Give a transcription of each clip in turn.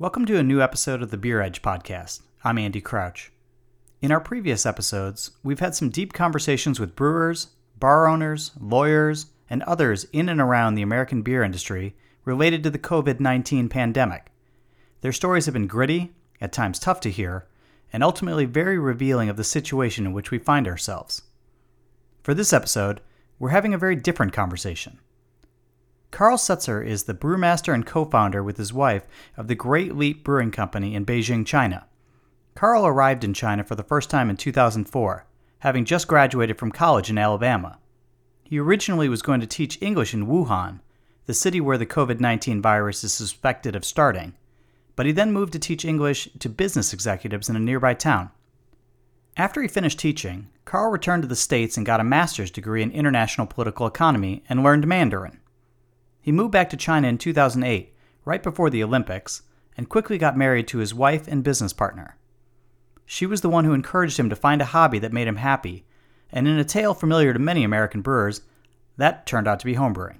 Welcome to a new episode of the Beer Edge podcast. I'm Andy Crouch. In our previous episodes, we've had some deep conversations with brewers, bar owners, lawyers, and others in and around the American beer industry related to the COVID 19 pandemic. Their stories have been gritty, at times tough to hear, and ultimately very revealing of the situation in which we find ourselves. For this episode, we're having a very different conversation. Carl Setzer is the brewmaster and co founder with his wife of the Great Leap Brewing Company in Beijing, China. Carl arrived in China for the first time in 2004, having just graduated from college in Alabama. He originally was going to teach English in Wuhan, the city where the COVID 19 virus is suspected of starting, but he then moved to teach English to business executives in a nearby town. After he finished teaching, Carl returned to the States and got a master's degree in international political economy and learned Mandarin. He moved back to China in 2008, right before the Olympics, and quickly got married to his wife and business partner. She was the one who encouraged him to find a hobby that made him happy, and in a tale familiar to many American brewers, that turned out to be homebrewing.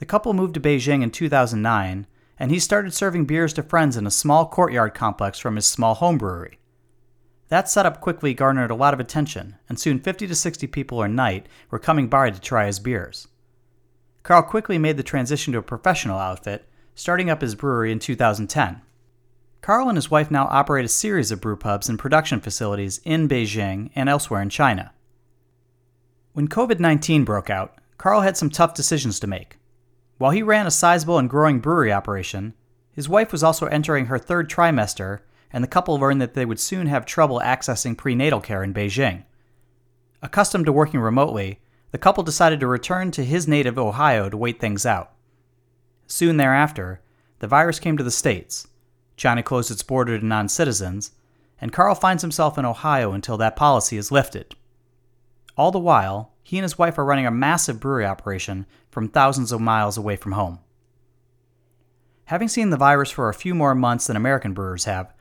The couple moved to Beijing in 2009, and he started serving beers to friends in a small courtyard complex from his small home brewery. That setup quickly garnered a lot of attention, and soon 50 to 60 people a night were coming by to try his beers. Carl quickly made the transition to a professional outfit, starting up his brewery in 2010. Carl and his wife now operate a series of brew pubs and production facilities in Beijing and elsewhere in China. When COVID 19 broke out, Carl had some tough decisions to make. While he ran a sizable and growing brewery operation, his wife was also entering her third trimester, and the couple learned that they would soon have trouble accessing prenatal care in Beijing. Accustomed to working remotely, the couple decided to return to his native Ohio to wait things out. Soon thereafter, the virus came to the States. China closed its border to non citizens, and Carl finds himself in Ohio until that policy is lifted. All the while, he and his wife are running a massive brewery operation from thousands of miles away from home. Having seen the virus for a few more months than American brewers have,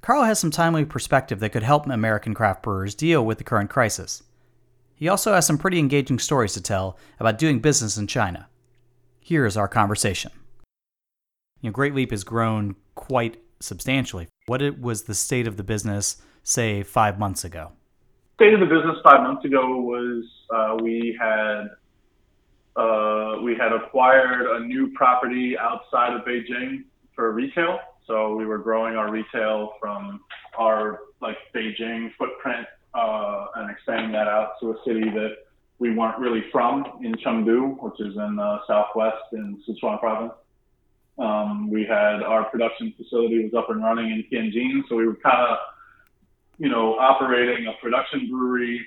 Carl has some timely perspective that could help American craft brewers deal with the current crisis. He also has some pretty engaging stories to tell about doing business in China. Here is our conversation. You know, Great Leap has grown quite substantially. What it was the state of the business, say, five months ago? State of the business five months ago was uh, we had uh, we had acquired a new property outside of Beijing for retail. So we were growing our retail from our like Beijing footprint uh, and expanding that out to a city that we weren't really from in Chengdu, which is in the southwest in Sichuan province. Um, we had our production facility was up and running in Tianjin, so we were kind of, you know, operating a production brewery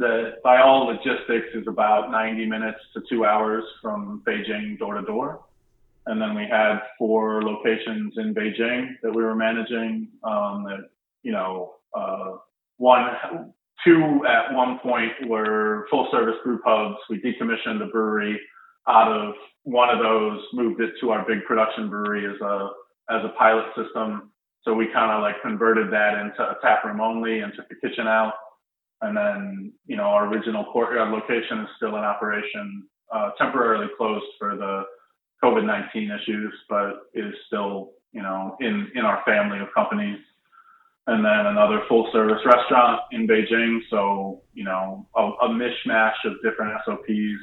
that, by all logistics, is about 90 minutes to two hours from Beijing door to door. And then we had four locations in Beijing that we were managing um, that, you know, uh, one, two at one point were full service brew pubs. We decommissioned the brewery out of one of those, moved it to our big production brewery as a as a pilot system. So we kind of like converted that into a tap room only and took the kitchen out. And then, you know, our original courtyard location is still in operation, uh, temporarily closed for the COVID-19 issues, but is still, you know, in, in our family of companies and then another full service restaurant in Beijing. So, you know, a, a mishmash of different SOPs,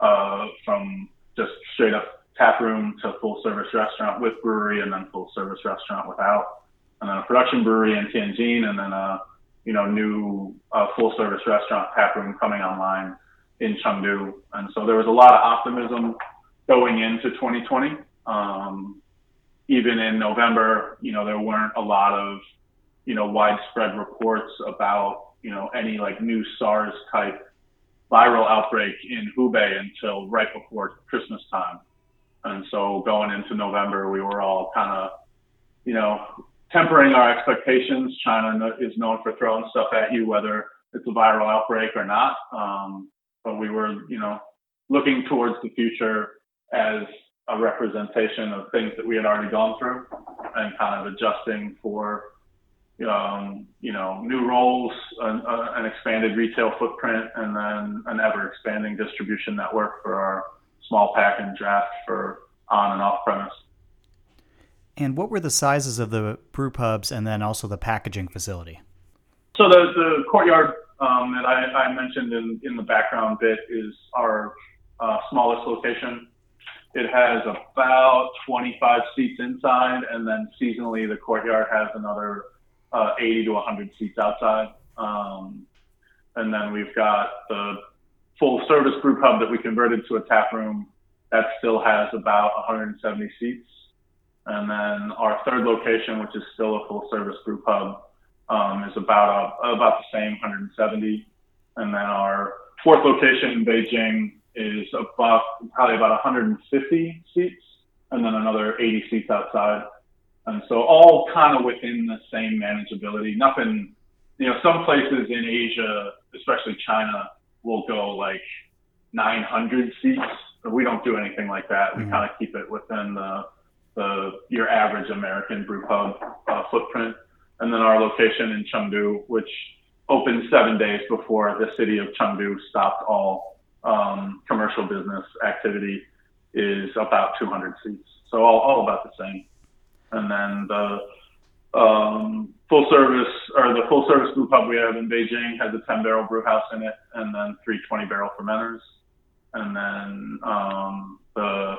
uh, from just straight up tap room to full service restaurant with brewery and then full service restaurant without. And then a production brewery in Tianjin and then a, you know, new, uh, full service restaurant tap room coming online in Chengdu. And so there was a lot of optimism going into 2020. Um, even in November, you know, there weren't a lot of you know, widespread reports about, you know, any like new SARS type viral outbreak in Hubei until right before Christmas time. And so going into November, we were all kind of, you know, tempering our expectations. China is known for throwing stuff at you, whether it's a viral outbreak or not. Um, but we were, you know, looking towards the future as a representation of things that we had already gone through and kind of adjusting for um, you know, new roles, an, uh, an, expanded retail footprint, and then an ever expanding distribution network for our small pack and draft for on and off premise. And what were the sizes of the brew pubs and then also the packaging facility? So the, the courtyard um, that I, I, mentioned in, in the background bit is our uh, smallest location. It has about 25 seats inside, and then seasonally the courtyard has another uh, 80 to 100 seats outside. Um, and then we've got the full service brew pub that we converted to a tap room that still has about 170 seats. And then our third location, which is still a full service brew pub, um, is about a, about the same 170. And then our fourth location in Beijing is about probably about 150 seats, and then another 80 seats outside. And so all kind of within the same manageability. Nothing, you know, some places in Asia, especially China, will go like 900 seats. But we don't do anything like that. We mm-hmm. kind of keep it within the, the your average American brew pub uh, footprint. And then our location in Chengdu, which opened seven days before the city of Chengdu stopped all um, commercial business activity, is about 200 seats. So all, all about the same and then the um, full service or the full service brew pub we have in Beijing has a 10 barrel brew house in it, and then three 20 barrel fermenters, and then um, the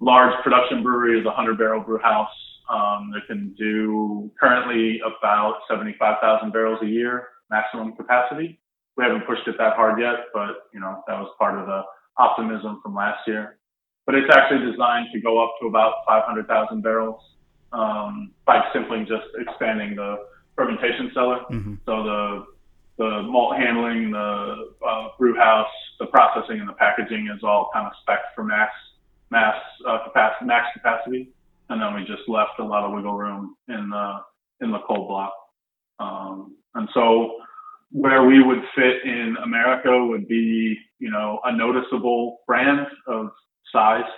large production brewery is a 100 barrel brew house um, that can do currently about 75,000 barrels a year maximum capacity. We haven't pushed it that hard yet, but you know that was part of the optimism from last year. But it's actually designed to go up to about 500,000 barrels um, by simply just expanding the fermentation cellar. Mm-hmm. So the the malt handling, the uh, brew house, the processing, and the packaging is all kind of spec for max mass uh, capacity, max capacity, and then we just left a lot of wiggle room in the in the cold block. Um, and so where we would fit in America would be, you know, a noticeable brand of size,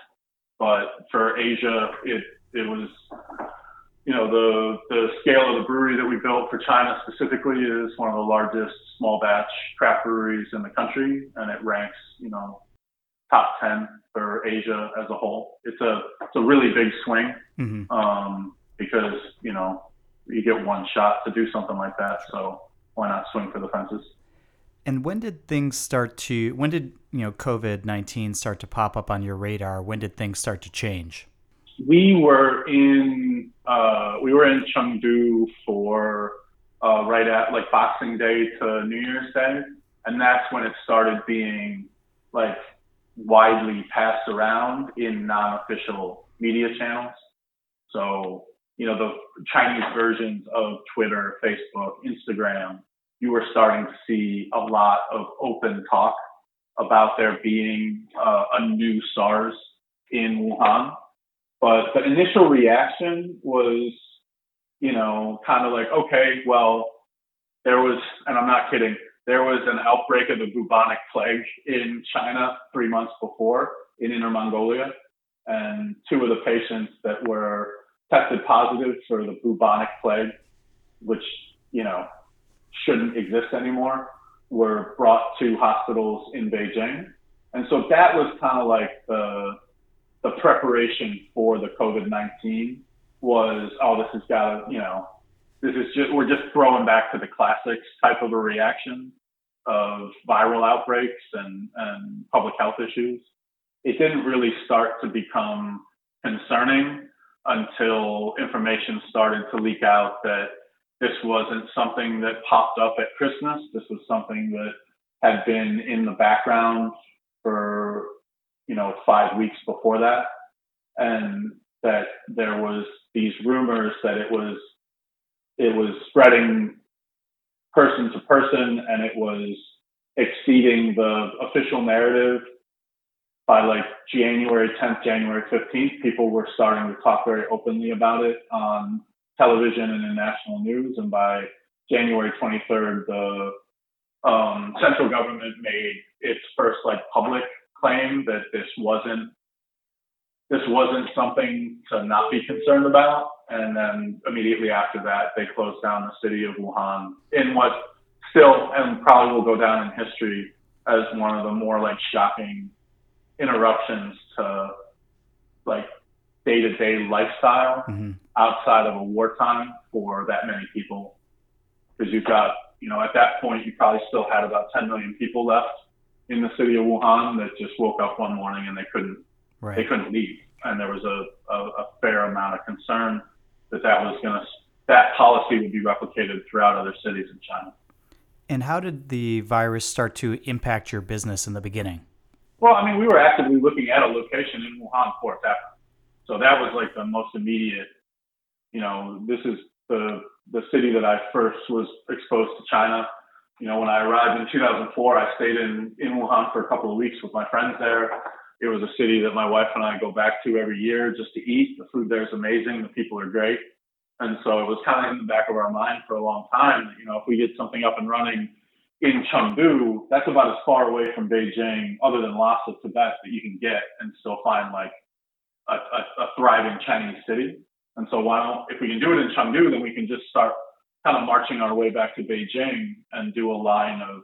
but for Asia, it it was, you know, the the scale of the brewery that we built for China specifically is one of the largest small batch craft breweries in the country, and it ranks, you know, top ten for Asia as a whole. It's a it's a really big swing mm-hmm. um, because you know you get one shot to do something like that, so why not swing for the fences? And when did things start to? When did you know COVID nineteen start to pop up on your radar? When did things start to change? We were in uh, we were in Chengdu for uh, right at like Boxing Day to New Year's Day, and that's when it started being like widely passed around in non-official media channels. So you know the Chinese versions of Twitter, Facebook, Instagram, you were starting to see a lot of open talk about there being uh, a new SARS in Wuhan but the initial reaction was, you know, kind of like, okay, well, there was, and I'm not kidding, there was an outbreak of the bubonic plague in China three months before in Inner Mongolia. And two of the patients that were tested positive for the bubonic plague, which, you know, shouldn't exist anymore, were brought to hospitals in Beijing. And so that was kind of like the, the preparation for the COVID 19 was, oh, this has got to, you know, this is just, we're just throwing back to the classics type of a reaction of viral outbreaks and, and public health issues. It didn't really start to become concerning until information started to leak out that this wasn't something that popped up at Christmas. This was something that had been in the background for you know, five weeks before that. And that there was these rumors that it was, it was spreading person to person and it was exceeding the official narrative by like January 10th, January 15th, people were starting to talk very openly about it on television and in national news. And by January 23rd, the um, central government made its first like public claim that this wasn't this wasn't something to not be concerned about. And then immediately after that, they closed down the city of Wuhan in what still and probably will go down in history as one of the more like shocking interruptions to like day to day lifestyle mm-hmm. outside of a wartime for that many people. Because you've got, you know, at that point, you probably still had about 10 million people left in the city of Wuhan that just woke up one morning and they couldn't, right. they couldn't leave. And there was a, a, a fair amount of concern that that was going to, that policy would be replicated throughout other cities in China. And how did the virus start to impact your business in the beginning? Well, I mean, we were actively looking at a location in Wuhan for that. So that was like the most immediate, you know, this is the, the city that I first was exposed to China. You know, when I arrived in 2004, I stayed in, in Wuhan for a couple of weeks with my friends there. It was a city that my wife and I go back to every year just to eat. The food there is amazing. The people are great. And so it was kind of in the back of our mind for a long time you know, if we get something up and running in Chengdu, that's about as far away from Beijing, other than Lhasa, Tibet, that you can get and still find like a, a, a thriving Chinese city. And so why don't, if we can do it in Chengdu, then we can just start kind of marching our way back to Beijing and do a line of,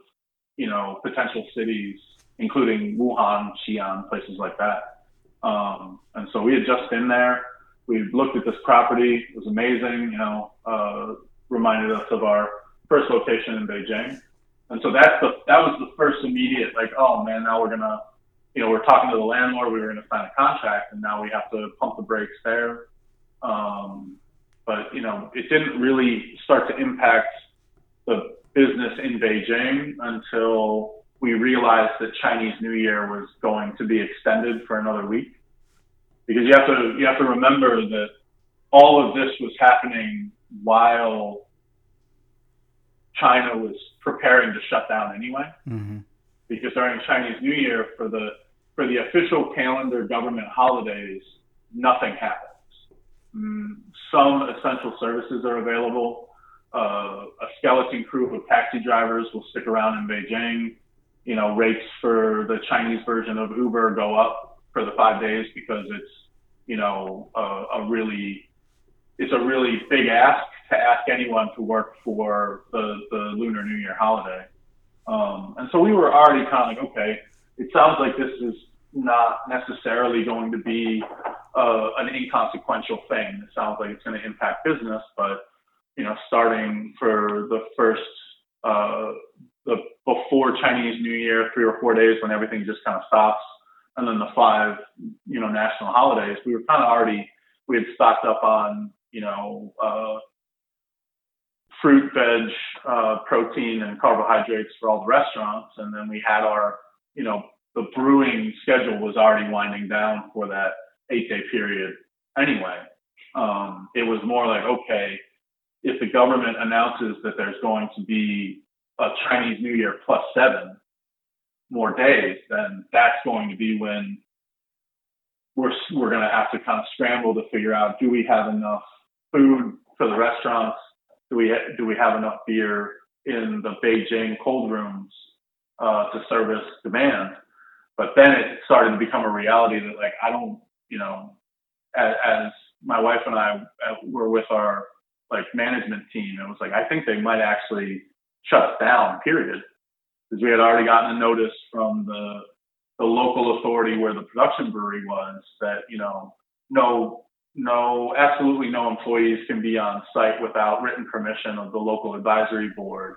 you know, potential cities, including Wuhan, Xi'an, places like that. Um, and so we had just been there we looked at this property. It was amazing. You know, uh, reminded us of our first location in Beijing. And so that's the that was the first immediate like, oh man, now we're gonna, you know, we're talking to the landlord. We were gonna sign a contract, and now we have to pump the brakes there. Um, but you know, it didn't really start to impact the business in Beijing until we realized that Chinese New Year was going to be extended for another week because you have to you have to remember that all of this was happening while China was preparing to shut down anyway. Mm-hmm. Because during Chinese New Year, for the for the official calendar government holidays, nothing happens. Some essential services are available. Uh, a skeleton crew of taxi drivers will stick around in Beijing. You know, rates for the Chinese version of Uber go up for the five days because it's you know, a, a really, it's a really big ask to ask anyone to work for the, the Lunar New Year holiday. Um, and so we were already kind of like, okay, it sounds like this is not necessarily going to be uh, an inconsequential thing. It sounds like it's going to impact business, but you know, starting for the first, uh, the before Chinese New Year, three or four days when everything just kind of stops, and then the five, you know, national holidays, we were kind of already, we had stocked up on, you know, uh, fruit, veg, uh, protein, and carbohydrates for all the restaurants. And then we had our, you know, the brewing schedule was already winding down for that eight day period anyway. Um, it was more like, okay, if the government announces that there's going to be a Chinese New Year plus seven, more days, then that's going to be when we're we're going to have to kind of scramble to figure out do we have enough food for the restaurants? Do we do we have enough beer in the Beijing cold rooms uh, to service demand? But then it started to become a reality that like I don't, you know, as, as my wife and I uh, were with our like management team, it was like I think they might actually shut us down. Period because we had already gotten a notice from the the local authority where the production brewery was that you know no no absolutely no employees can be on site without written permission of the local advisory board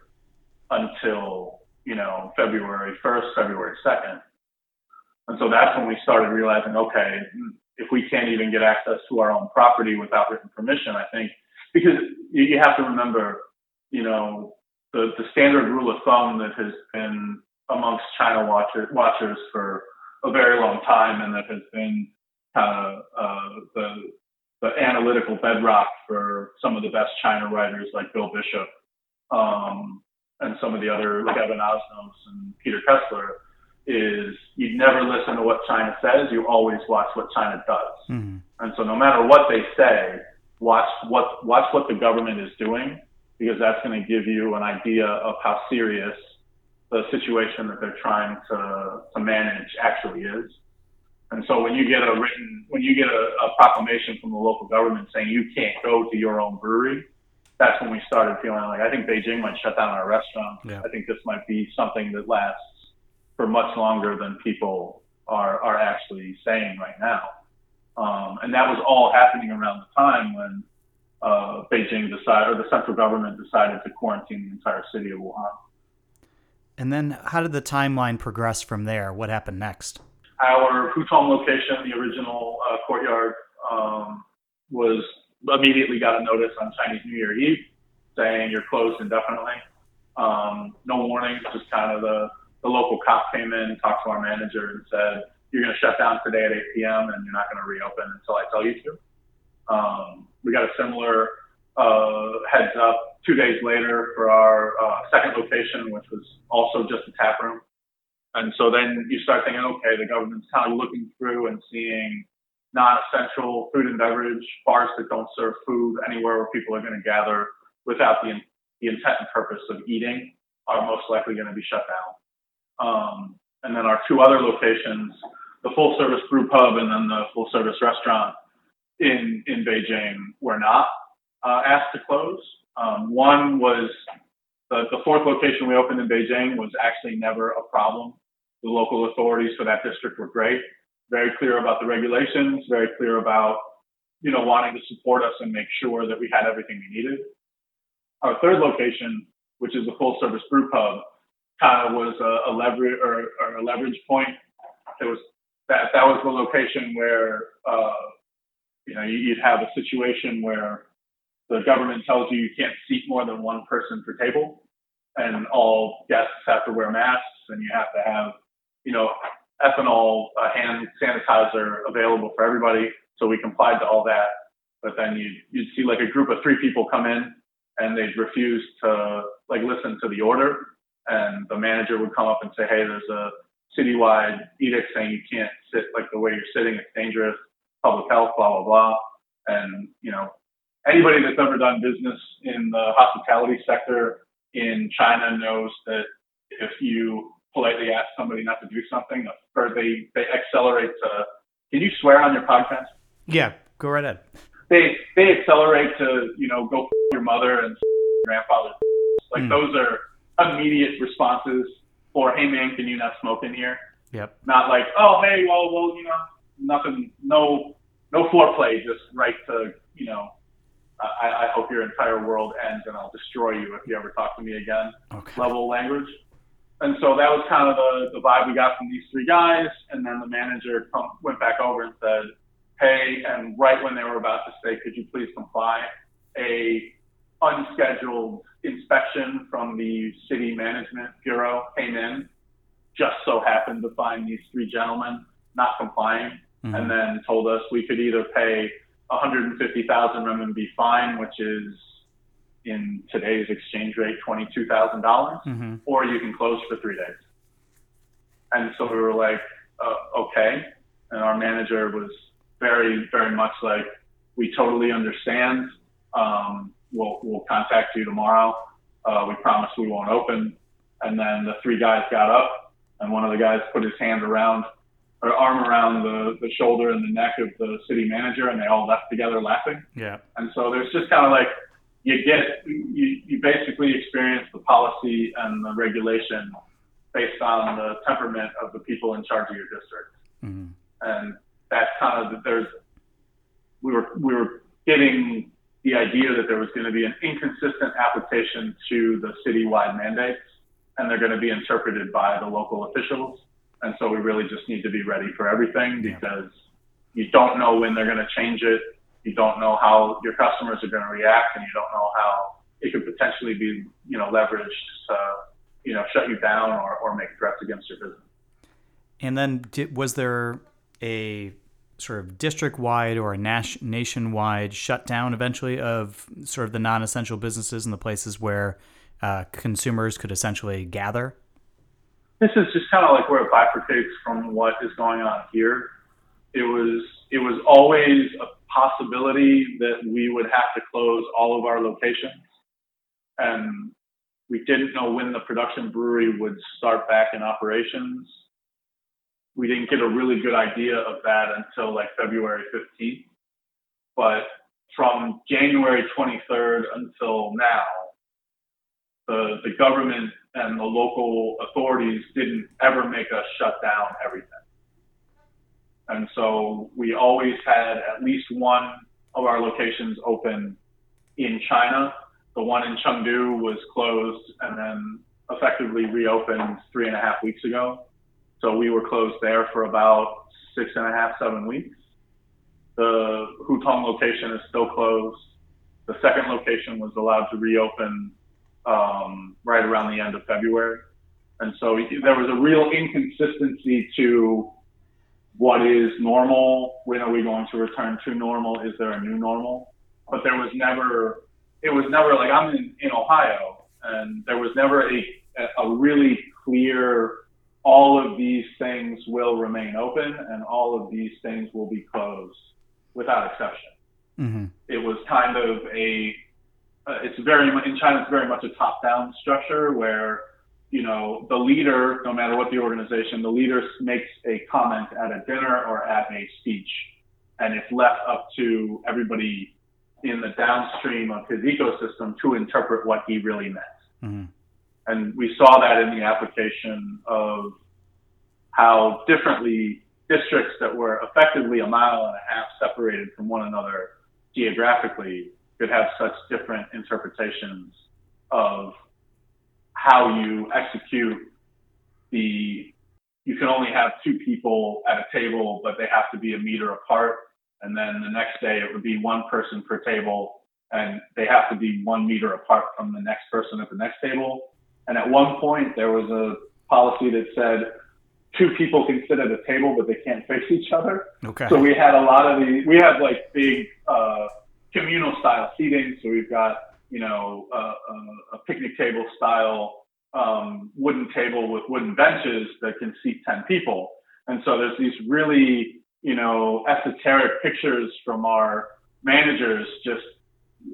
until you know February 1st, February 2nd. And so that's when we started realizing, okay, if we can't even get access to our own property without written permission, I think because you have to remember, you know, the, the standard rule of thumb that has been amongst China watcher, watchers for a very long time and that has been kind of uh, the, the analytical bedrock for some of the best China writers like Bill Bishop um, and some of the other Evan Osnos and Peter Hessler is you never listen to what China says, you always watch what China does. Mm-hmm. And so no matter what they say, watch what watch what the government is doing because that's going to give you an idea of how serious the situation that they're trying to, to manage actually is. And so when you get a written, when you get a, a proclamation from the local government saying you can't go to your own brewery, that's when we started feeling like I think Beijing might shut down our restaurant. Yeah. I think this might be something that lasts for much longer than people are are actually saying right now. Um, and that was all happening around the time when uh, Beijing decided, or the central government decided to quarantine the entire city of Wuhan. And then how did the timeline progress from there? What happened next? Our Hutong location, the original uh, courtyard, um, was immediately got a notice on Chinese New Year Eve saying you're closed indefinitely. Um, no warning, just kind of the, the local cop came in, talked to our manager, and said, You're going to shut down today at 8 p.m. and you're not going to reopen until I tell you to. Um, we got a similar uh, heads up two days later for our uh, second location, which was also just a tap room. And so then you start thinking, okay, the government's kind of looking through and seeing non-essential food and beverage bars that don't serve food anywhere where people are going to gather without the, the intent and purpose of eating are most likely going to be shut down. Um, and then our two other locations, the full service brew pub and then the full service restaurant in, in Beijing were not uh, asked to close. Um, one was the, the fourth location we opened in Beijing was actually never a problem. The local authorities for that district were great, very clear about the regulations, very clear about, you know, wanting to support us and make sure that we had everything we needed. Our third location, which is the full service brew pub, kind of was a, a leverage or, or, a leverage point. It was that that was the location where uh, you know you'd have a situation where the government tells you you can't seat more than one person per table, and all guests have to wear masks, and you have to have you know ethanol uh, hand sanitizer available for everybody. So we complied to all that. But then you you'd see like a group of three people come in and they'd refuse to like listen to the order. And the manager would come up and say, Hey, there's a citywide edict saying you can't sit like the way you're sitting. It's dangerous, public health, blah, blah, blah. And, you know, anybody that's ever done business in the hospitality sector in China knows that if you politely ask somebody not to do something, or they, they accelerate to, can you swear on your podcast? Yeah, go right ahead. They, they accelerate to, you know, go your mother and grandfather. Like mm. those are immediate responses for, hey man, can you not smoke in here? Yep. Not like, oh hey, well, well, you know, nothing, no, no foreplay, just right to, you know, I, I hope your entire world ends and I'll destroy you if you ever talk to me again. Okay. Level language. And so that was kind of the, the vibe we got from these three guys. And then the manager come, went back over and said, hey, and right when they were about to say, could you please comply, a unscheduled inspection from the city management bureau came in, just so happened to find these three gentlemen not complying, mm-hmm. and then told us we could either pay 150,000 renminbi fine, which is in today's exchange rate $22,000, mm-hmm. or you can close for three days. And so we were like, uh, okay. And our manager was very, very much like, we totally understand. Um, we'll, we'll contact you tomorrow. Uh, we promise we won't open. And then the three guys got up, and one of the guys put his hand around or arm around the, the shoulder and the neck of the city manager, and they all left together laughing. Yeah. And so there's just kind of like you get you, you basically experience the policy and the regulation based on the temperament of the people in charge of your district. Mm-hmm. And that's kind of there's we were we were getting the idea that there was going to be an inconsistent application to the citywide mandates, and they're going to be interpreted by the local officials. And so we really just need to be ready for everything because you don't know when they're going to change it. You don't know how your customers are going to react, and you don't know how it could potentially be, you know, leveraged to, you know, shut you down or, or make threats against your business. And then, did, was there a sort of district wide or a nas- nationwide shutdown eventually of sort of the non essential businesses and the places where uh, consumers could essentially gather? This is just kind of like where it bifurcates from what is going on here. It was it was always a possibility that we would have to close all of our locations, and we didn't know when the production brewery would start back in operations we didn't get a really good idea of that until like February 15th. But from January 23rd until now, the, the government and the local authorities didn't ever make us shut down everything. And so we always had at least one of our locations open in China. The one in Chengdu was closed and then effectively reopened three and a half weeks ago. So we were closed there for about six and a half, seven weeks. The Hutong location is still closed. The second location was allowed to reopen um, right around the end of February. And so there was a real inconsistency to what is normal. When are we going to return to normal? Is there a new normal? But there was never, it was never like I'm in, in Ohio and there was never a, a really clear, all of these things will remain open and all of these things will be closed without exception. Mm-hmm. It was kind of a, uh, it's very much, in China, it's very much a top down structure where you know, the leader, no matter what the organization, the leader makes a comment at a dinner or at a speech, and it's left up to everybody in the downstream of his ecosystem to interpret what he really meant. Mm-hmm. And we saw that in the application of how differently districts that were effectively a mile and a half separated from one another geographically could have such different interpretations of how you execute the you can only have two people at a table, but they have to be a meter apart. And then the next day it would be one person per table and they have to be one meter apart from the next person at the next table. And at one point there was a policy that said two people can sit at a table, but they can't face each other. Okay. So we had a lot of the, we have like big, uh, communal style seating. So we've got you know, a, a, picnic table style um, wooden table with wooden benches that can seat 10 people. And so there's these really, you know, esoteric pictures from our managers, just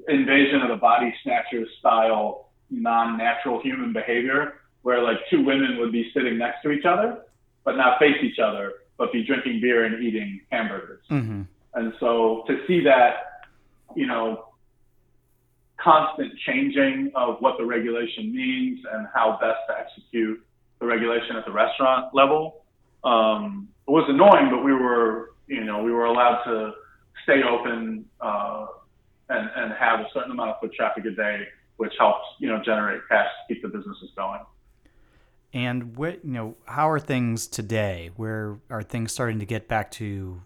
invasion of the body snatchers style, non-natural human behavior, where like two women would be sitting next to each other, but not face each other, but be drinking beer and eating hamburgers. Mm-hmm. And so to see that, you know, constant changing of what the regulation means and how best to execute the regulation at the restaurant level. Um, it was annoying, but we were, you know, we were allowed to stay open uh, and, and have a certain amount of foot traffic a day, which helps, you know, generate cash to keep the businesses going. And what you know, how are things today? Where are things starting to get back to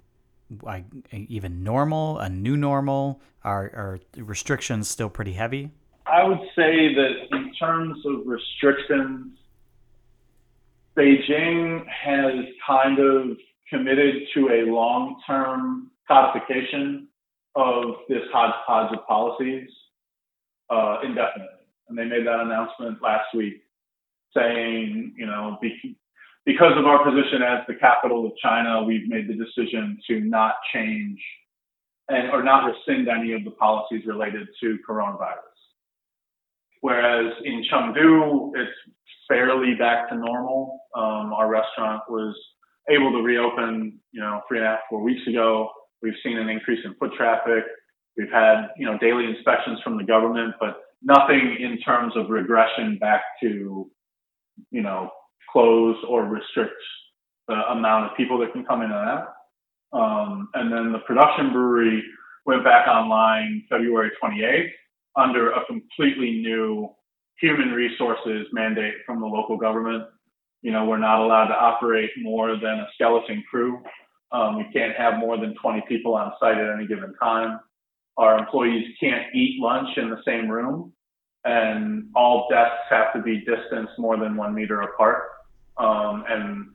like even normal, a new normal? Are, are restrictions still pretty heavy? I would say that in terms of restrictions, Beijing has kind of committed to a long term codification of this hodgepodge of policies uh, indefinitely. And they made that announcement last week saying, you know, because of our position as the capital of China, we've made the decision to not change and or not rescind any of the policies related to coronavirus. Whereas in Chengdu, it's fairly back to normal. Um, our restaurant was able to reopen, you know, three and a half, four weeks ago. We've seen an increase in foot traffic. We've had, you know, daily inspections from the government, but nothing in terms of regression back to, you know, close or restrict the amount of people that can come in and out. Um, and then the production brewery went back online February 28th under a completely new human resources mandate from the local government. You know, we're not allowed to operate more than a skeleton crew. Um, we can't have more than 20 people on site at any given time. Our employees can't eat lunch in the same room, and all desks have to be distanced more than one meter apart um, and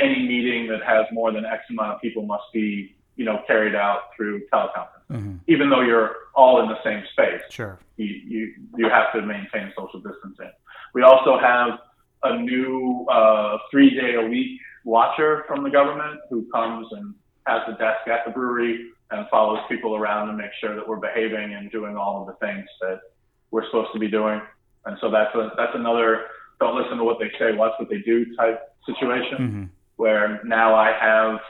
any meeting that has more than X amount of people must be, you know, carried out through teleconference. Mm-hmm. Even though you're all in the same space, sure, you, you you have to maintain social distancing. We also have a new uh, three day a week watcher from the government who comes and has a desk at the brewery and follows people around to make sure that we're behaving and doing all of the things that we're supposed to be doing. And so that's a, that's another don't listen to what they say, watch what they do type situation mm-hmm. where now I have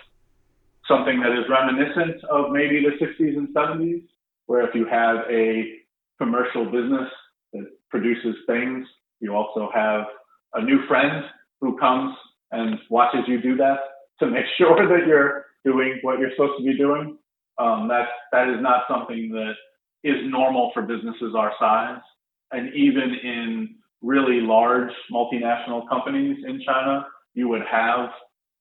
something that is reminiscent of maybe the 60s and 70s, where if you have a commercial business that produces things, you also have a new friend who comes and watches you do that to make sure that you're doing what you're supposed to be doing. Um, that's that is not something that is normal for businesses our size, and even in really large multinational companies in China, you would have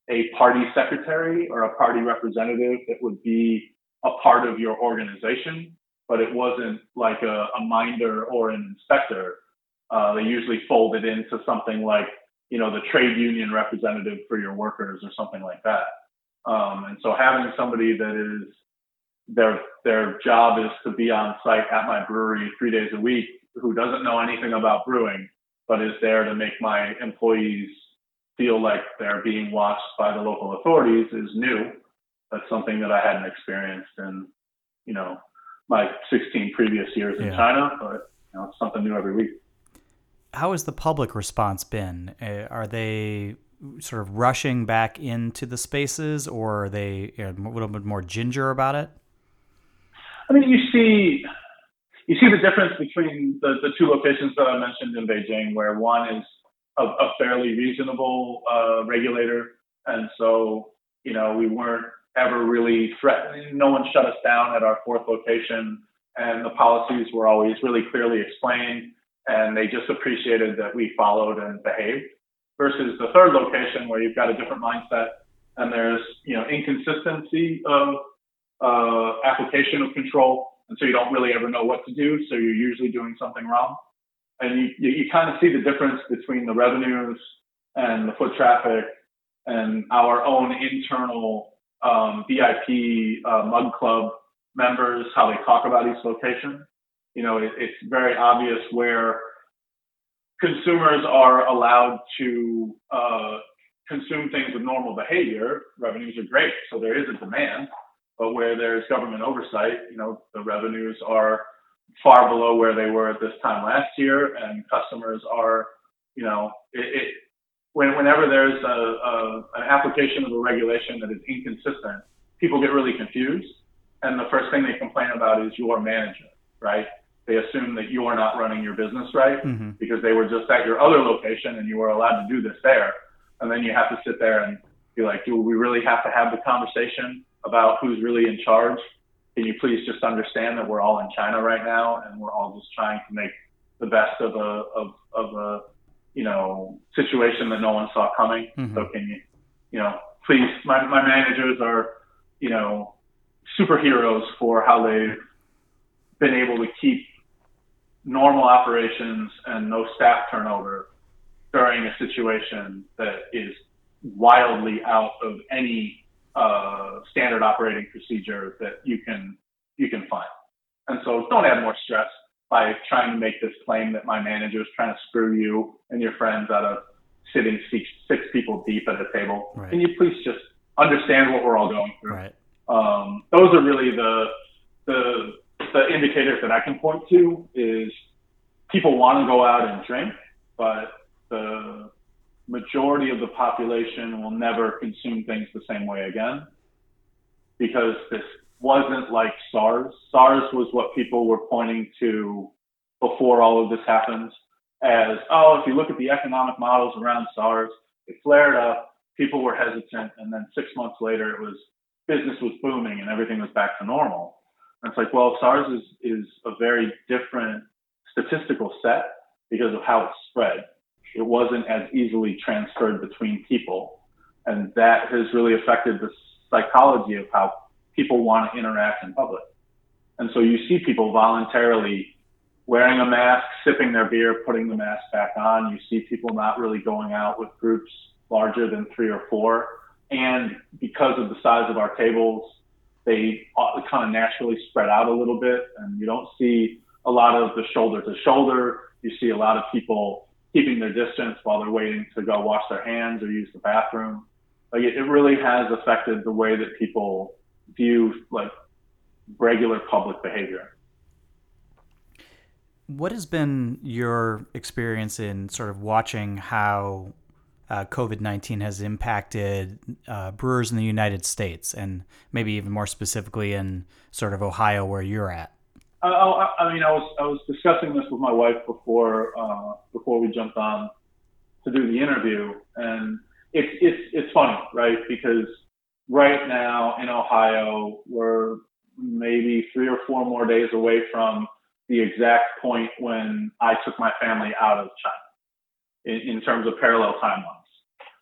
a party secretary or a party representative that would be a part of your organization, but it wasn't like a, a minder or an inspector. Uh, they usually fold it into something like, you know, the trade union representative for your workers or something like that. Um, and so having somebody that is their their job is to be on site at my brewery three days a week who doesn't know anything about brewing, but is there to make my employees feel like they're being watched by the local authorities is new. That's something that I hadn't experienced in, you know, my 16 previous years in yeah. China, but you know, it's something new every week. How has the public response been? Uh, are they sort of rushing back into the spaces, or are they you know, a little bit more ginger about it? I mean, you see, you see the difference between the, the two locations that I mentioned in Beijing, where one is a, a fairly reasonable uh, regulator, and so you know we weren't ever really threatened. No one shut us down at our fourth location, and the policies were always really clearly explained, and they just appreciated that we followed and behaved. Versus the third location where you've got a different mindset and there's you know inconsistency of uh, application of control, and so you don't really ever know what to do. So you're usually doing something wrong and you, you, you kind of see the difference between the revenues and the foot traffic and our own internal um, VIP uh, Mug Club members, how they talk about each location. You know, it, it's very obvious where consumers are allowed to uh, consume things with normal behavior. Revenues are great, so there is a demand. But where there's government oversight, you know, the revenues are far below where they were at this time last year, and customers are, you know, it, it when, whenever there's a, a, an application of a regulation that is inconsistent, people get really confused, and the first thing they complain about is your manager, right? They assume that you are not running your business right mm-hmm. because they were just at your other location and you were allowed to do this there, and then you have to sit there and be like, do we really have to have the conversation about who's really in charge? can you please just understand that we're all in China right now and we're all just trying to make the best of a of, of a you know situation that no one saw coming. Mm-hmm. So can you you know please my my managers are you know superheroes for how they've been able to keep normal operations and no staff turnover during a situation that is wildly out of any uh, standard operating procedure that you can you can find. And so don't add more stress by trying to make this claim that my manager is trying to screw you and your friends out of sitting six, six people deep at a table. Right. Can you please just understand what we're all going through? Right. Um, those are really the the the indicators that I can point to is people want to go out and drink, but the majority of the population will never consume things the same way again because this wasn't like SARS. SARS was what people were pointing to before all of this happened as, oh, if you look at the economic models around SARS, it flared up, people were hesitant, and then six months later it was business was booming and everything was back to normal. And it's like, well, SARS is, is a very different statistical set because of how it spread it wasn't as easily transferred between people. And that has really affected the psychology of how people want to interact in public. And so you see people voluntarily wearing a mask, sipping their beer, putting the mask back on. You see people not really going out with groups larger than three or four. And because of the size of our tables, they uh, kind of naturally spread out a little bit. And you don't see a lot of the shoulder to shoulder. You see a lot of people keeping their distance while they're waiting to go wash their hands or use the bathroom. Like it, it really has affected the way that people view like regular public behavior. What has been your experience in sort of watching how uh, COVID 19 has impacted uh, brewers in the United States and maybe even more specifically in sort of Ohio where you're at? I, I, mean, I was I was discussing this with my wife before uh, before we jumped on to do the interview, and it's it's it's funny, right? Because right now in Ohio, we're maybe three or four more days away from the exact point when I took my family out of China in, in terms of parallel timelines,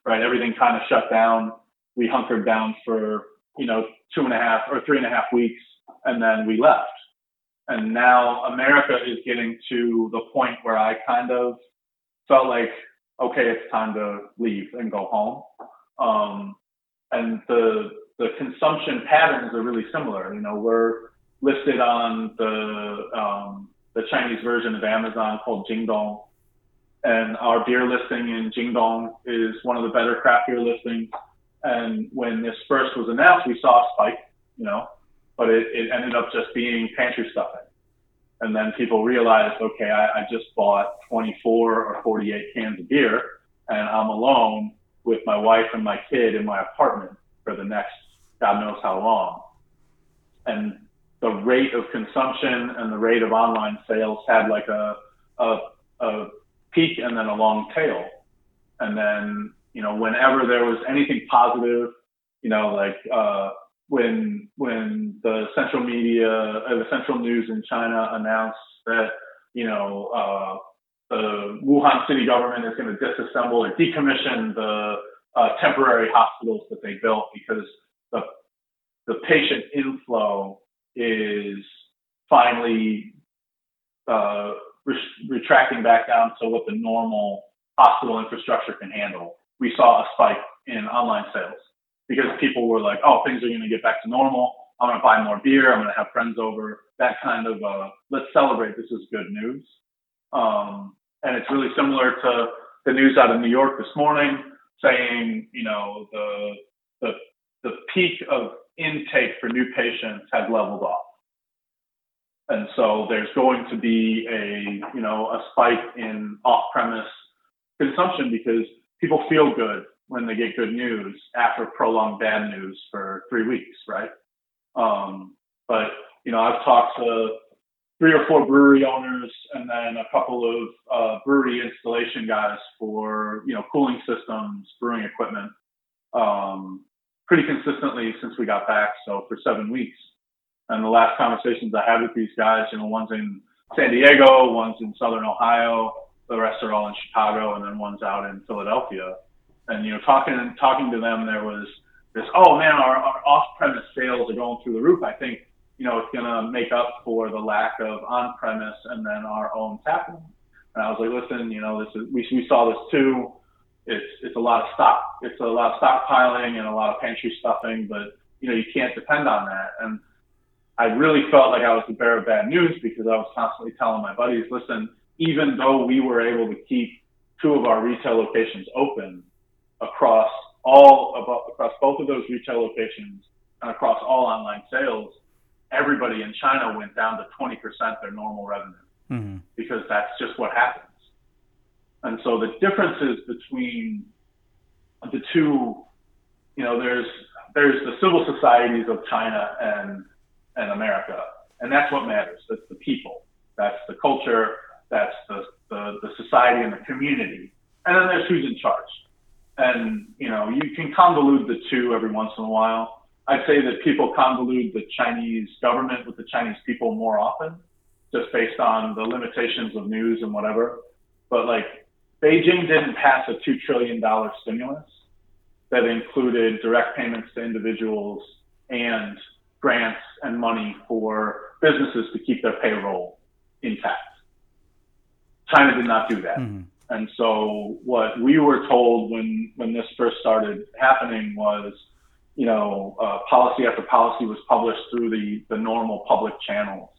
right? Everything kind of shut down. We hunkered down for, you know, two and a half or three and a half weeks, and then we left. And now America is getting to the point where I kind of felt like, okay, it's time to leave and go home. Um, and the the consumption patterns are really similar. You know, we're listed on the um, the Chinese version of Amazon called Jingdong, and our beer listing in Jingdong is one of the better craft beer listings. And when this first was announced, we saw a spike, you know, but it, it ended up just being pantry stuffing. And then people realized, okay, I, I just bought 24 or 48 cans of beer, and I'm alone with my wife and my kid in my apartment for the next God knows how long. And the rate of consumption and the rate of online sales had like a, a, a peak and then a long tail. And then, you know, whenever there was anything positive, you know, like, uh, when, when the central media, uh, the central news in China announced that, you know, uh, the Wuhan city government is going to disassemble or decommission the uh, temporary hospitals that they built because the the patient inflow is finally uh, re- retracting back down to what the normal hospital infrastructure can handle. We saw a spike in online sales because people were like, "Oh, things are going to get back to normal. I'm going to buy more beer. I'm going to have friends over." That kind of uh, let's celebrate. This is good news. Um, and it's really similar to the news out of New York this morning saying, you know, the the the peak of intake for new patients has leveled off. And so there's going to be a, you know, a spike in off-premise consumption because people feel good when they get good news after prolonged bad news for three weeks, right? Um, but, you know, I've talked to three or four brewery owners and then a couple of uh, brewery installation guys for you know cooling systems, brewing equipment, um, pretty consistently since we got back. So for seven weeks. And the last conversations I had with these guys, you know, one's in San Diego, one's in Southern Ohio, the rest are all in Chicago, and then one's out in Philadelphia. And you know, talking talking to them, there was this, oh man, our, our off-premise sales are going through the roof. I think you know, it's going to make up for the lack of on-premise and then our own tap room. And I was like, listen, you know, this is, we, we saw this too. It's, it's a lot of stock, it's a lot of stockpiling and a lot of pantry stuffing, but you know, you can't depend on that. And I really felt like I was the bearer of bad news because I was constantly telling my buddies, listen, even though we were able to keep two of our retail locations open across all about, across both of those retail locations and across all online sales, everybody in China went down to 20% their normal revenue mm-hmm. because that's just what happens. And so the differences between the two, you know, there's there's the civil societies of China and and America, and that's what matters. That's the people. That's the culture. That's the the, the society and the community. And then there's who's in charge. And you know, you can convolute the two every once in a while I'd say that people convolute the Chinese government with the Chinese people more often, just based on the limitations of news and whatever. But like Beijing didn't pass a $2 trillion stimulus that included direct payments to individuals and grants and money for businesses to keep their payroll intact. China did not do that. Mm-hmm. And so what we were told when, when this first started happening was you know, uh, policy after policy was published through the, the normal public channels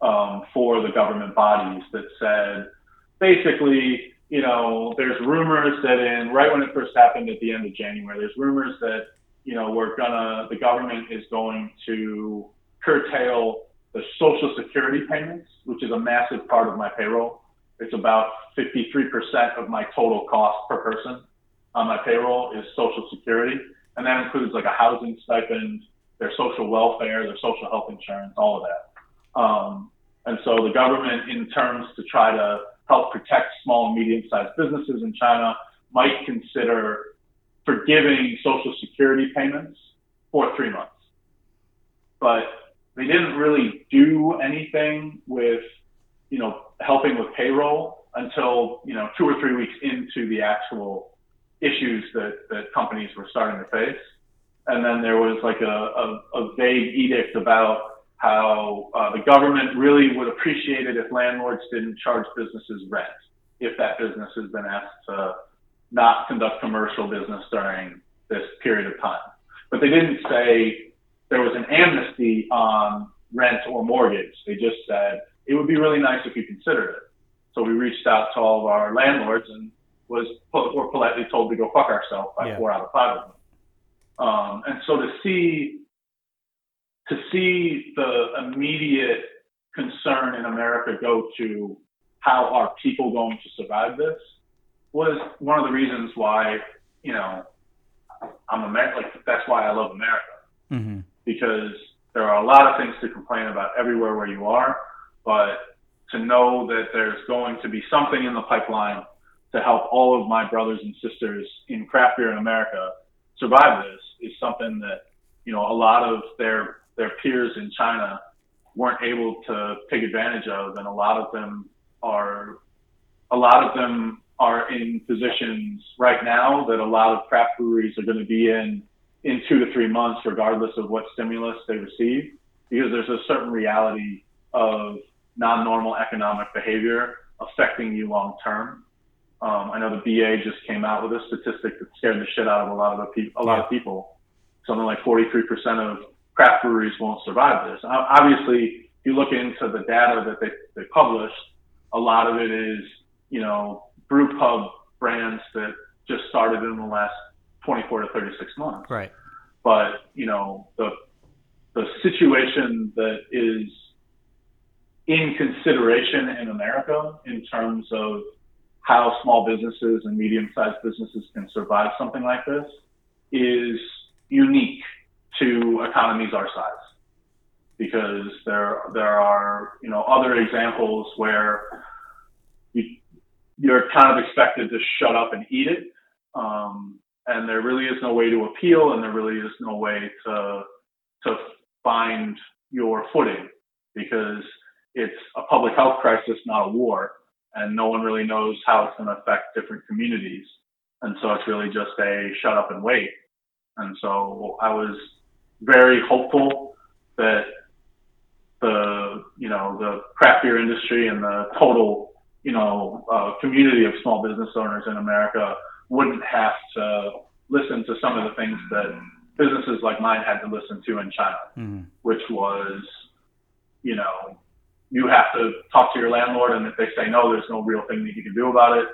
um, for the government bodies that said, basically, you know, there's rumors that in right when it first happened at the end of January, there's rumors that you know we're gonna the government is going to curtail the social security payments, which is a massive part of my payroll. It's about 53% of my total cost per person on my payroll is social security and that includes like a housing stipend, their social welfare, their social health insurance, all of that. Um, and so the government, in terms to try to help protect small and medium-sized businesses in China, might consider forgiving Social Security payments for three months. But they didn't really do anything with, you know, helping with payroll until, you know, two or three weeks into the actual issues that, that companies were starting to face. And then there was like a, a, a vague edict about how uh, the government really would appreciate it if landlords didn't charge businesses rent if that business has been asked to not conduct commercial business during this period of time. But they didn't say there was an amnesty on rent or mortgage. They just said it would be really nice if you considered it. So we reached out to all of our landlords and was were politely told to go fuck ourselves by yeah. four out of five of them. Um, and so to see to see the immediate concern in America go to how are people going to survive this was one of the reasons why you know I'm American. Like that's why I love America mm-hmm. because there are a lot of things to complain about everywhere where you are, but to know that there's going to be something in the pipeline to help all of my brothers and sisters in craft beer in America survive this is something that you know a lot of their their peers in China weren't able to take advantage of, and a lot of them are a lot of them are in positions right now that a lot of craft breweries are going to be in in two to three months, regardless of what stimulus they receive, because there's a certain reality of non-normal economic behavior affecting you long term. Um, I know the BA just came out with a statistic that scared the shit out of a lot of the pe- a lot of people. Something like 43% of craft breweries won't survive this. Obviously, if you look into the data that they, they published, a lot of it is, you know, brew pub brands that just started in the last 24 to 36 months. Right. But, you know, the, the situation that is in consideration in America in terms of how small businesses and medium sized businesses can survive something like this is unique to economies our size. Because there there are you know other examples where you, you're kind of expected to shut up and eat it, um, and there really is no way to appeal, and there really is no way to to find your footing. Because it's a public health crisis, not a war, and no one really knows how it's going to affect different communities, and so it's really just a shut up and wait. And so I was very hopeful that the you know the craft beer industry and the total you know uh, community of small business owners in America wouldn't have to listen to some of the things that businesses like mine had to listen to in China, mm-hmm. which was you know you have to talk to your landlord and if they say no, there's no real thing that you can do about it,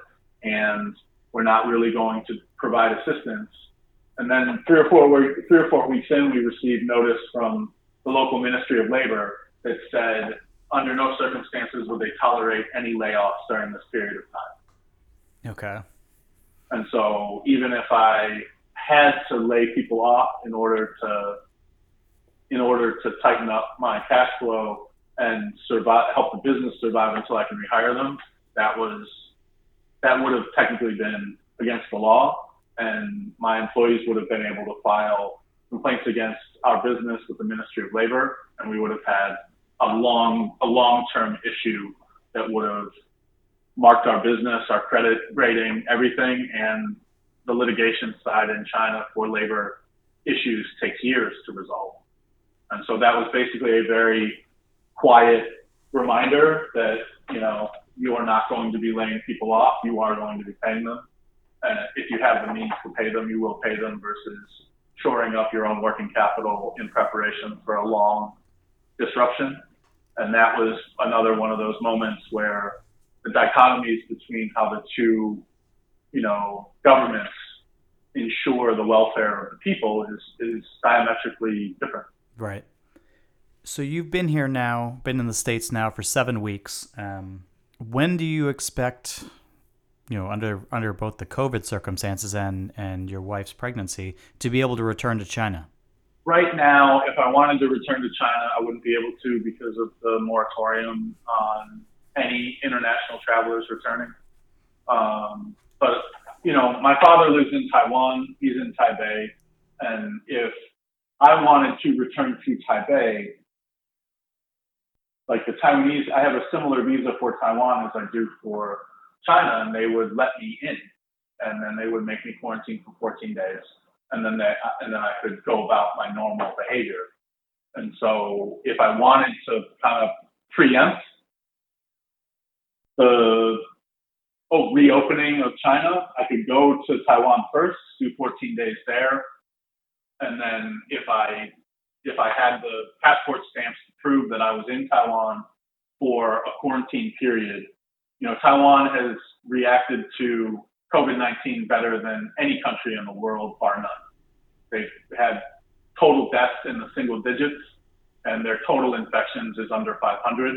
and we're not really going to provide assistance and then three or four three or four weeks in, we received notice from the local Ministry of Labor that said under no circumstances would they tolerate any layoffs during this period of time. Okay. And so even if I had to lay people off in order to in order to tighten up my cash flow and survive help the business survive until I can rehire them, that was that would have technically been against the law and my employees would have been able to file complaints against our business with the Ministry of Labor, and we would have had a long, a long-term issue that would have marked our business, our credit rating, everything, and the litigation side in China for labor issues takes years to resolve. And so that was basically a very quiet reminder that, you know, you are not going to be laying people off. You are going to be paying them and if you have the means to pay them, you will pay them versus shoring up your own working capital in preparation for a long disruption. And that was another one of those moments where the dichotomies between how the two, you know, governments ensure the welfare of the people is, is diametrically different. Right. So you've been here now, been in the States now for seven weeks. Um, when do you expect you know under under both the COVID circumstances and and your wife's pregnancy to be able to return to China? Right now, if I wanted to return to China, I wouldn't be able to because of the moratorium on any international travelers returning. Um, but you know, my father lives in Taiwan. He's in Taipei, and if I wanted to return to Taipei, like the Taiwanese, I have a similar visa for Taiwan as I do for China, and they would let me in, and then they would make me quarantine for 14 days, and then they, uh, and then I could go about my normal behavior. And so, if I wanted to kind of preempt the oh, reopening of China, I could go to Taiwan first, do 14 days there, and then if I if I had the passport stamps prove that I was in Taiwan for a quarantine period, you know, Taiwan has reacted to COVID-19 better than any country in the world, bar none. They've had total deaths in the single digits, and their total infections is under 500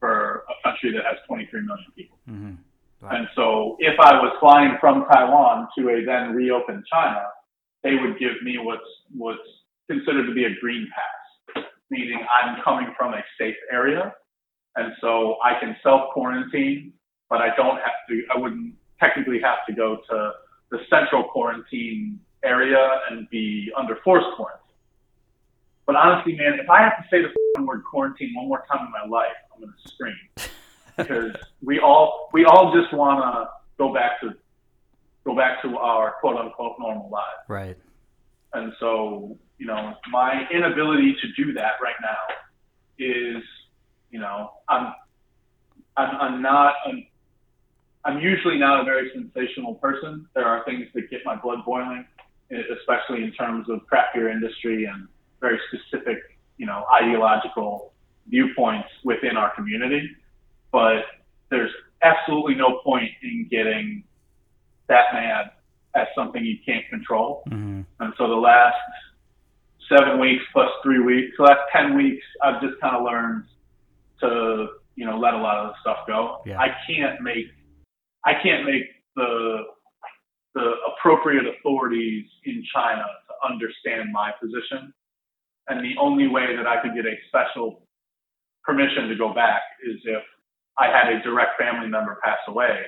for a country that has 23 million people. Mm-hmm. Wow. And so, if I was flying from Taiwan to a then reopened China, they would give me what's what's considered to be a green pass, meaning I'm coming from a safe area, and so I can self quarantine, but I don't have to. I wouldn't technically have to go to the central quarantine area and be under forced quarantine. But honestly, man, if I have to say the word quarantine one more time in my life, I'm going to scream because we all we all just want to go back to go back to our quote unquote normal lives. Right. And so, you know, my inability to do that right now is, you know, I'm I'm, I'm not I'm, I'm usually not a very sensational person. There are things that get my blood boiling, especially in terms of craft beer industry and very specific, you know, ideological viewpoints within our community. But there's absolutely no point in getting that mad at something you can't control. Mm-hmm. And so the last seven weeks plus three weeks, So that's 10 weeks, I've just kind of learned to, you know, let a lot of the stuff go. Yeah. I can't make, I can't make the, the appropriate authorities in China to understand my position. And the only way that I could get a special permission to go back is if I had a direct family member pass away.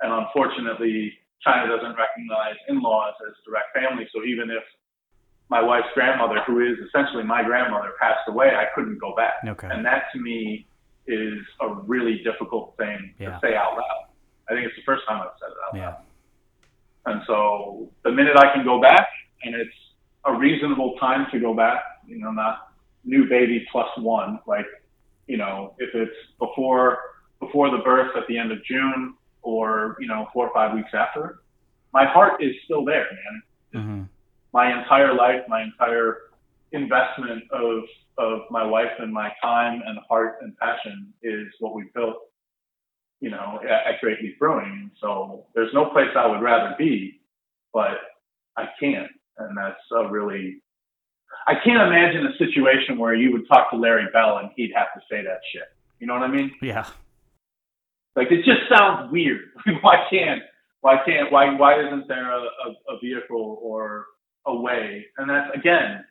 And unfortunately, China doesn't recognize in-laws as direct family. So even if my wife's grandmother, who is essentially my grandmother, passed away, I couldn't go back. Okay. And that to me is a really difficult thing yeah. to say out loud. I think it's the first time I've said it out yeah. loud. And so the minute I can go back and it's a reasonable time to go back, you know, not new baby plus one, like, you know, if it's before before the birth at the end of June or you know four or five weeks after, my heart is still there, man. Mm-hmm. My entire life, my entire investment of of my life and my time and heart and passion is what we built, you know, at, at Great Leap Brewing. So there's no place I would rather be, but I can't, and that's a really I can't imagine a situation where you would talk to Larry Bell and he'd have to say that shit. You know what I mean? Yeah. Like it just sounds weird. why can't why can't why why isn't there a, a, a vehicle or a way? And that's again,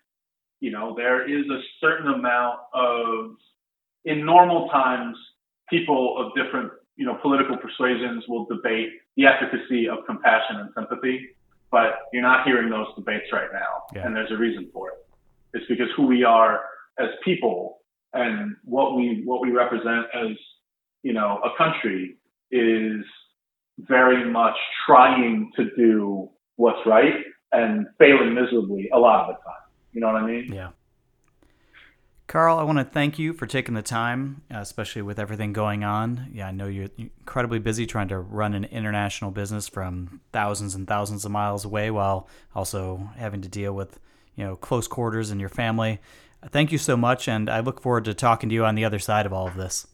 you know, there is a certain amount of in normal times people of different you know political persuasions will debate the efficacy of compassion and sympathy, but you're not hearing those debates right now, yeah. and there's a reason for it. It's because who we are as people and what we what we represent as you know, a country is very much trying to do what's right and failing miserably a lot of the time. You know what I mean? Yeah. Carl, I want to thank you for taking the time, especially with everything going on. Yeah, I know you're incredibly busy trying to run an international business from thousands and thousands of miles away while also having to deal with, you know, close quarters and your family. Thank you so much, and I look forward to talking to you on the other side of all of this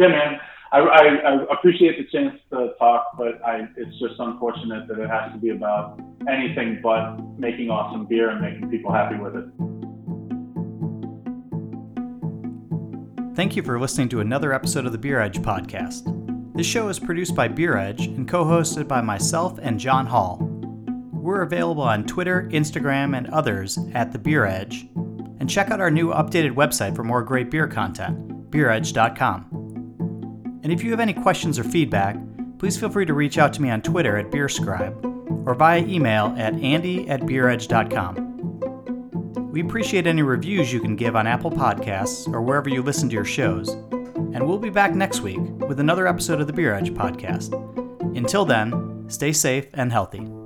yeah, man. I, I, I, appreciate the chance to talk, but I, it's just unfortunate that it has to be about anything but making awesome beer and making people happy with it. Thank you for listening to another episode of the Beer Edge podcast. This show is produced by Beer Edge and co hosted by myself and John Holl. We're available on Twitter, Instagram, and others at The Beer Edge. And check out our new updated website for more great beer content, beeredge.com. And if you have any questions or feedback, please feel free to reach out to me on Twitter at BeerScribe or via email at andy at beeredge.com. We appreciate any reviews you can give on Apple Podcasts or wherever you listen to your shows. And we'll be back next week with another episode of the Beer Edge podcast. Until then, stay safe and healthy.